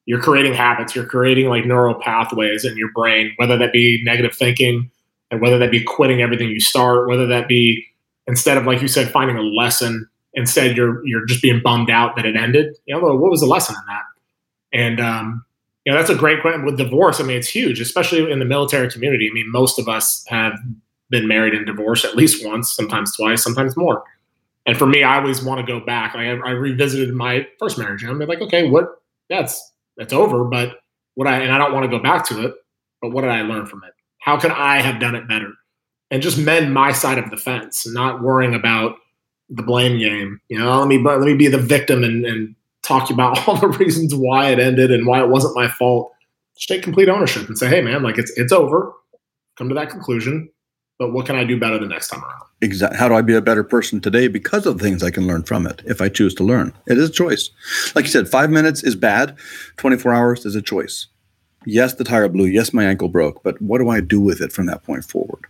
you're creating habits, you're creating like neural pathways in your brain, whether that be negative thinking and whether that be quitting everything you start, whether that be instead of like you said finding a lesson instead you're you're just being bummed out that it ended. You know, what was the lesson in that? And um, you know, that's a great question with divorce. I mean, it's huge, especially in the military community. I mean, most of us have been married and divorced at least once, sometimes twice, sometimes more. And for me, I always want to go back. Like I, I revisited my first marriage, and I'm like, okay, what? That's that's over. But what I and I don't want to go back to it. But what did I learn from it? How could I have done it better? And just mend my side of the fence, not worrying about the blame game. You know, let me let me be the victim and, and talk about *laughs* all the reasons why it ended and why it wasn't my fault. Just take complete ownership and say, hey man, like it's it's over. Come to that conclusion. But what can I do better the next time around? Exactly. How do I be a better person today because of the things I can learn from it if I choose to learn? It is a choice. Like you said, five minutes is bad. Twenty four hours is a choice. Yes, the tire blew. Yes, my ankle broke. But what do I do with it from that point forward?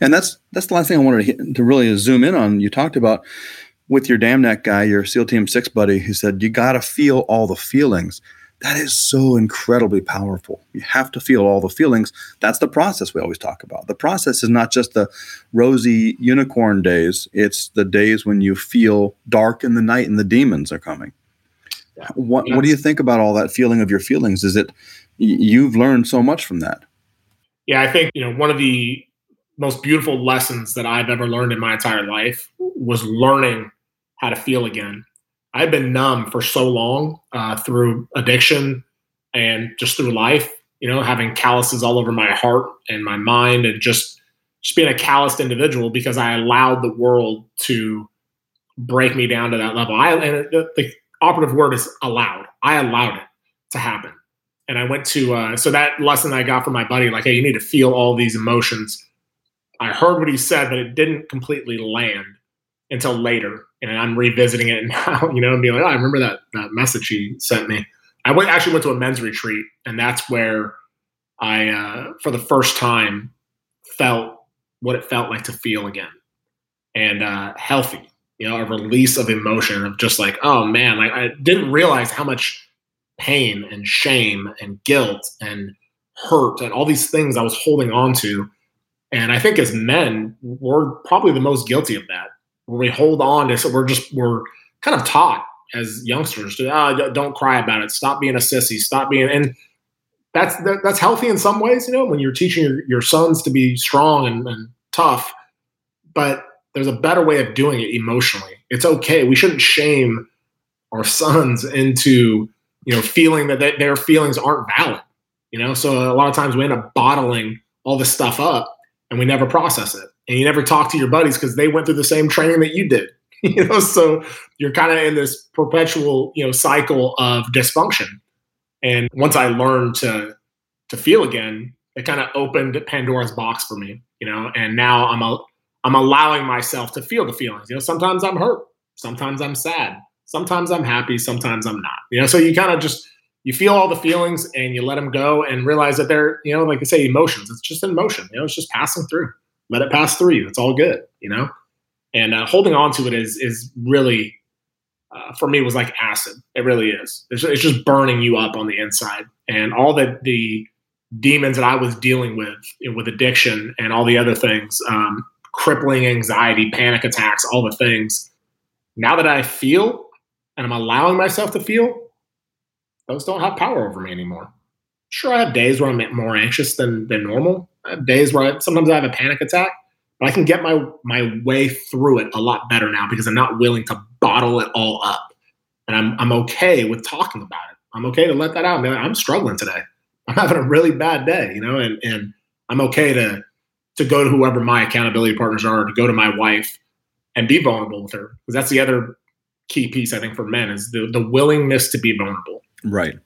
And that's that's the last thing I wanted to, hit, to really zoom in on. You talked about with your Dam Neck guy, your SEAL Team Six buddy, who said you got to feel all the feelings. That is so incredibly powerful. You have to feel all the feelings. That's the process we always talk about. The process is not just the rosy unicorn days; it's the days when you feel dark in the night and the demons are coming. Yeah. What yes. What do you think about all that feeling of your feelings? Is it you've learned so much from that? Yeah, I think you know one of the most beautiful lessons that I've ever learned in my entire life was learning how to feel again. I've been numb for so long uh, through addiction and just through life, you know, having calluses all over my heart and my mind and just just being a calloused individual because I allowed the world to break me down to that level. I and the, the operative word is allowed. I allowed it to happen. And I went to uh, so that lesson I got from my buddy, like, hey, you need to feel all these emotions I heard what he said, but it didn't completely land until later. And I'm revisiting it *laughs* now, you know, and being like, oh, I remember that that message he sent me. I went actually went to a men's retreat, and that's where I, uh, for the first time, felt what it felt like to feel again, and uh, healthy. You know, a release of emotion of just like, oh man, like I didn't realize how much pain and shame and guilt and hurt and all these things I was holding on to and I think as men, we're probably the most guilty of that. We hold on to, so we're just we're kind of taught as youngsters to oh, don't cry about it, stop being a sissy, stop being, and that's that, that's healthy in some ways, you know, when you're teaching your, your sons to be strong and, and tough. But there's a better way of doing it emotionally. It's okay. We shouldn't shame our sons into you know feeling that they, their feelings aren't valid. You know, so a lot of times we end up bottling all this stuff up and we never process it. And you never talk to your buddies because they went through the same training that you did. *laughs* you know, so you're kind of in this perpetual, you know, cycle of dysfunction. And once I learned to to feel again, it kind of opened Pandora's box for me, you know, and now I'm a I'm allowing myself to feel the feelings. You know, sometimes I'm hurt, sometimes I'm sad, sometimes I'm happy, sometimes I'm not. You know, so you kind of just you feel all the feelings and you let them go and realize that they're, you know, like I say, emotions. It's just an emotion. You know, it's just passing through. Let it pass through you. It's all good. You know, and uh, holding on to it is is really, uh, for me, was like acid. It really is. It's, it's just burning you up on the inside, and all the the demons that I was dealing with you know, with addiction and all the other things, um, crippling anxiety, panic attacks, all the things. Now that I feel and I'm allowing myself to feel, those don't have power over me anymore. Sure, I have days where I'm more anxious than than normal. Days where I, sometimes I have a panic attack, but I can get my my way through it a lot better now because I'm not willing to bottle it all up, and I'm I'm okay with talking about it. I'm okay to let that out. Man, I'm struggling today. I'm having a really bad day, you know, and and I'm okay to to go to whoever my accountability partners are, to go to my wife and be vulnerable with her, because that's the other key piece I think for men is the the willingness to be vulnerable Right.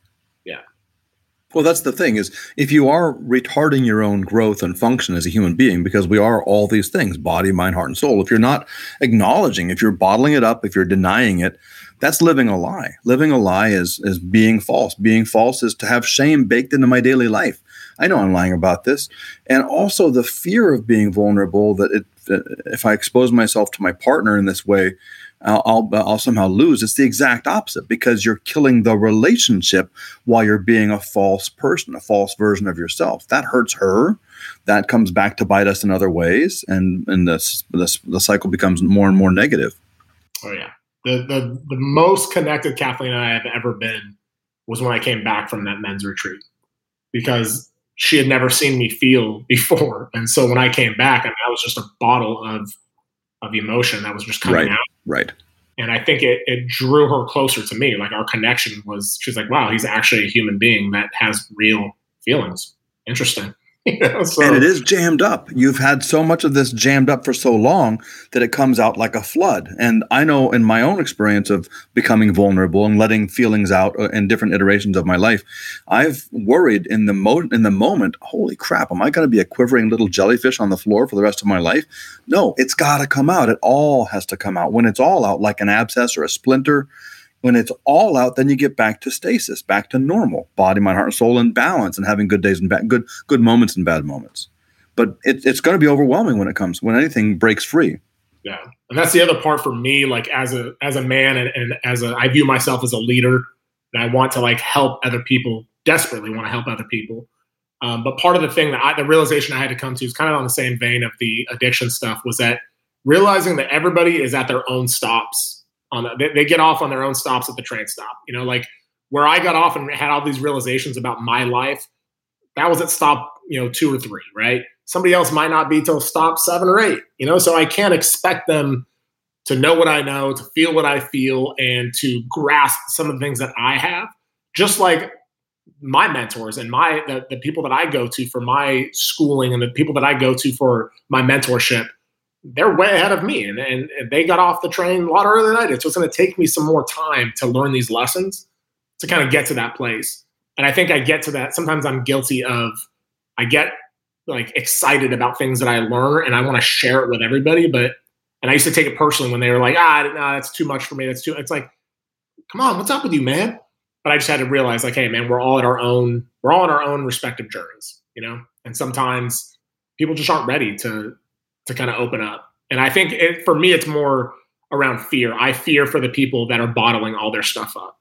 Well, that's the thing is if you are retarding your own growth and function as a human being, because we are all these things body, mind, heart, and soul. If you're not acknowledging, if you're bottling it up, if you're denying it, that's living a lie. Living a lie is is being false. Being false is to have shame baked into my daily life. I know I'm lying about this, and also the fear of being vulnerable. That it, if I expose myself to my partner in this way, I'll, I'll, I'll somehow lose. It's the exact opposite because you're killing the relationship while you're being a false person, a false version of yourself. That hurts her. That comes back to bite us in other ways, and and this, the cycle becomes more and more negative. Oh yeah, the the the most connected Kathleen and I have ever been was when I came back from that men's retreat because she had never seen me feel *laughs* before, and so when I came back, I, mean, I was just a bottle of of emotion that was just coming Right. out. Right. And I think it, it drew her closer to me. Like our connection was, she's like, wow, he's actually a human being that has real feelings. Interesting. *laughs* Know, so, and it is jammed up. You've had so much of this jammed up for so long that it comes out like a flood. And I know in my own experience of becoming vulnerable and letting feelings out uh, in different iterations of my life, I've worried in the mo- in the moment, holy crap, am I going to be a quivering little jellyfish on the floor for the rest of my life? No, it's got to come out. It all has to come out. When it's all out like an abscess or a splinter, when it's all out, then you get back to stasis, back to normal, body, mind, heart, and soul in balance, and having good days and bad, good good moments and bad moments. But it, it's going to be overwhelming when it comes when anything breaks free. yeah. And that's the other part for me, like as a, as a man and, and as a, I view myself as a leader and I want to like help other people desperately want to help other people. Um, but part of the thing that I, the realization I had to come to is kind of on the same vein of the addiction stuff was that realizing that everybody is at their own stops on the, they, they get off on their own stops at the train stop. You know, like where I got off and had all these realizations about my life, that was at stop, you know, two or three, right? Somebody else might not be till stop seven or eight, you know, so I can't expect them to know what I know, to feel what I feel, and to grasp some of the things that I have. Just like my mentors and my the, the people that I go to for my schooling and the people that I go to for my mentorship, they're way ahead of me and, and, and they got off the train a lot earlier than I did. So it's going to take me some more time to learn these lessons to kind of get to that place. And I think I get to that. Sometimes I'm guilty of, I get like excited about things that I learn and I want to share it with everybody. But, and I used to take it personally when they were like, ah, no, that's too much for me. That's too, it's like, come on, what's up with you, man? But I just had to realize like, hey, man, we're all at our own, we're all on our own respective journeys, you know? And sometimes people just aren't ready to, to kind of open up. And I think it, for me, it's more around fear. I fear for the people that are bottling all their stuff up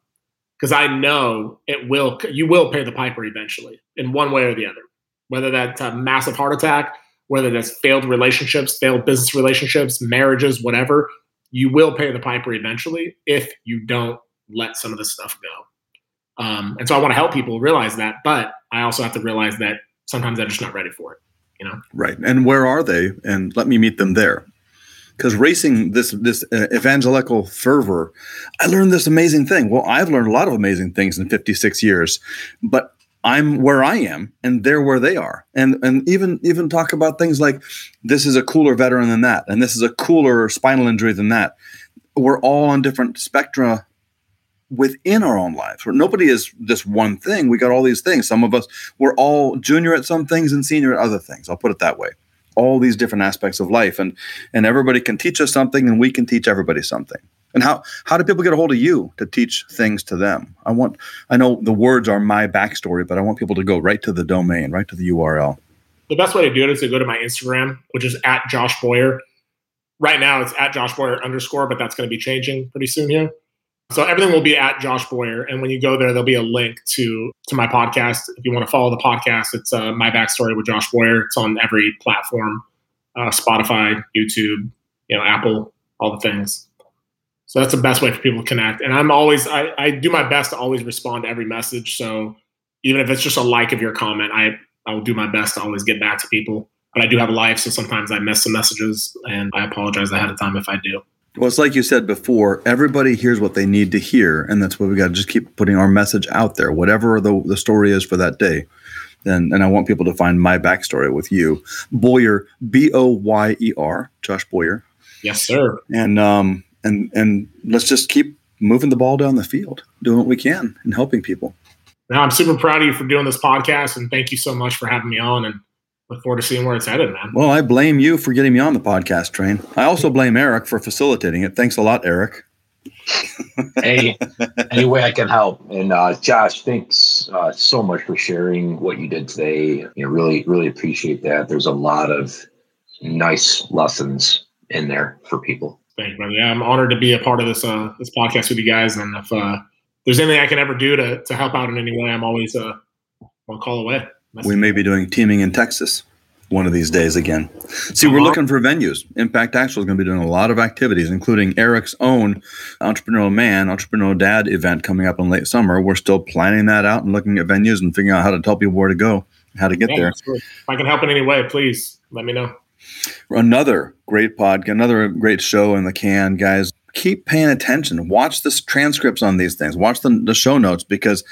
because I know it will. You will pay the piper eventually, in one way or the other. Whether that's a massive heart attack, whether that's failed relationships, failed business relationships, marriages, whatever, you will pay the piper eventually if you don't let some of this stuff go. Um, and so I want to help people realize that, but I also have to realize that sometimes they're just not ready for it. You know. Right. And where are they? And let me meet them there. Because racing this this uh, evangelical fervor, I learned this amazing thing. Well, I've learned a lot of amazing things in 56 years, but I'm where I am, and they're where they are. And and even even talk about things like this is a cooler veteran than that, and this is a cooler spinal injury than that. We're all on different spectra within our own lives. Where nobody is this one thing. We got all these things. Some of us we're all junior at some things and senior at other things. I'll put it that way. All these different aspects of life, and and everybody can teach us something, and we can teach everybody something. And how how do people get a hold of you to teach things to them? I want I know the words are my backstory, but I want people to go right to the domain, right to the URL. The best way to do it is to go to my Instagram, which is at Josh Boyer. Right now it's at Josh Boyer underscore, but that's going to be changing pretty soon here. So everything will be at Josh Boyer, and when you go there, there'll be a link to to my podcast. If you want to follow the podcast, it's uh, my backstory with Josh Boyer. It's on every platform, uh, Spotify, YouTube, you know, Apple, all the things. So that's the best way for people to connect. And I'm always I, I do my best to always respond to every message. So even if it's just a like of your comment, I I will do my best to always get back to people. But I do have a life, so sometimes I miss some messages, and I apologize ahead of time if I do. Well, it's like you said before, everybody hears what they need to hear, and that's what we got to just keep putting our message out there, whatever the, the story is for that day. And, and I want people to find my backstory with you. Boyer, B O Y E R, Josh Boyer. Yes, sir. And, um, and, and let's just keep moving the ball down the field, doing what we can and helping people. Now, I'm super proud of you for doing this podcast, and thank you so much for having me on. And look forward to seeing where it's headed, man. Well, I blame you for getting me on the podcast train. I also blame Eric for facilitating it. Thanks a lot, Eric. *laughs* hey, any way I can help. And uh, Josh, thanks uh, so much for sharing what you did today. You know, really, really appreciate that. There's a lot of nice lessons in there for people. Thank you, brother. Yeah, I'm honored to be a part of this uh, this podcast with you guys. And if uh, there's anything I can ever do to, to help out in any way, I'm always uh, one call away. We may be doing teaming in Texas. one of these days again. See, we're uh-huh. looking for venues. Impact Actual is going to be doing a lot of activities, including Eric's own Entrepreneurial Man, Entrepreneurial Dad event coming up in late summer. We're still planning that out and looking at venues and figuring out how to tell people where to go, how to get yeah, there. If I can help in any way, please let me know. Another great pod, another great show in the can, guys. Keep paying attention. Watch the transcripts on these things. Watch the, the show notes because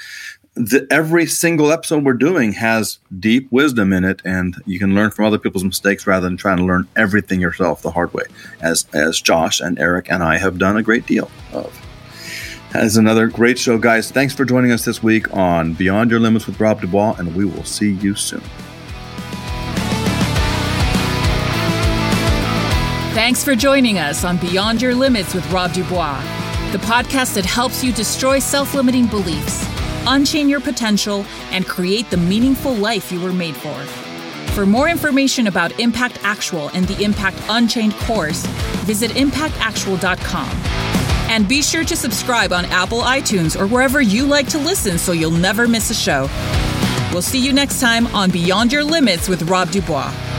the, every single episode we're doing has deep wisdom in it, and you can learn from other people's mistakes rather than trying to learn everything yourself the hard way, as as Josh and Eric and I have done a great deal of. As another great show, guys. Thanks for joining us this week on Beyond Your Limits with Rob Dubois, and we will see you soon. Thanks for joining us on Beyond Your Limits with Rob Dubois, the podcast that helps you destroy self limiting beliefs unchain your potential, and create the meaningful life you were made for. For more information about Impact Actual and the Impact Unchained course, visit impactactual.com. And be sure to subscribe on Apple iTunes or wherever you like to listen so you'll never miss a show. We'll see you next time on Beyond Your Limits with Rob Dubois.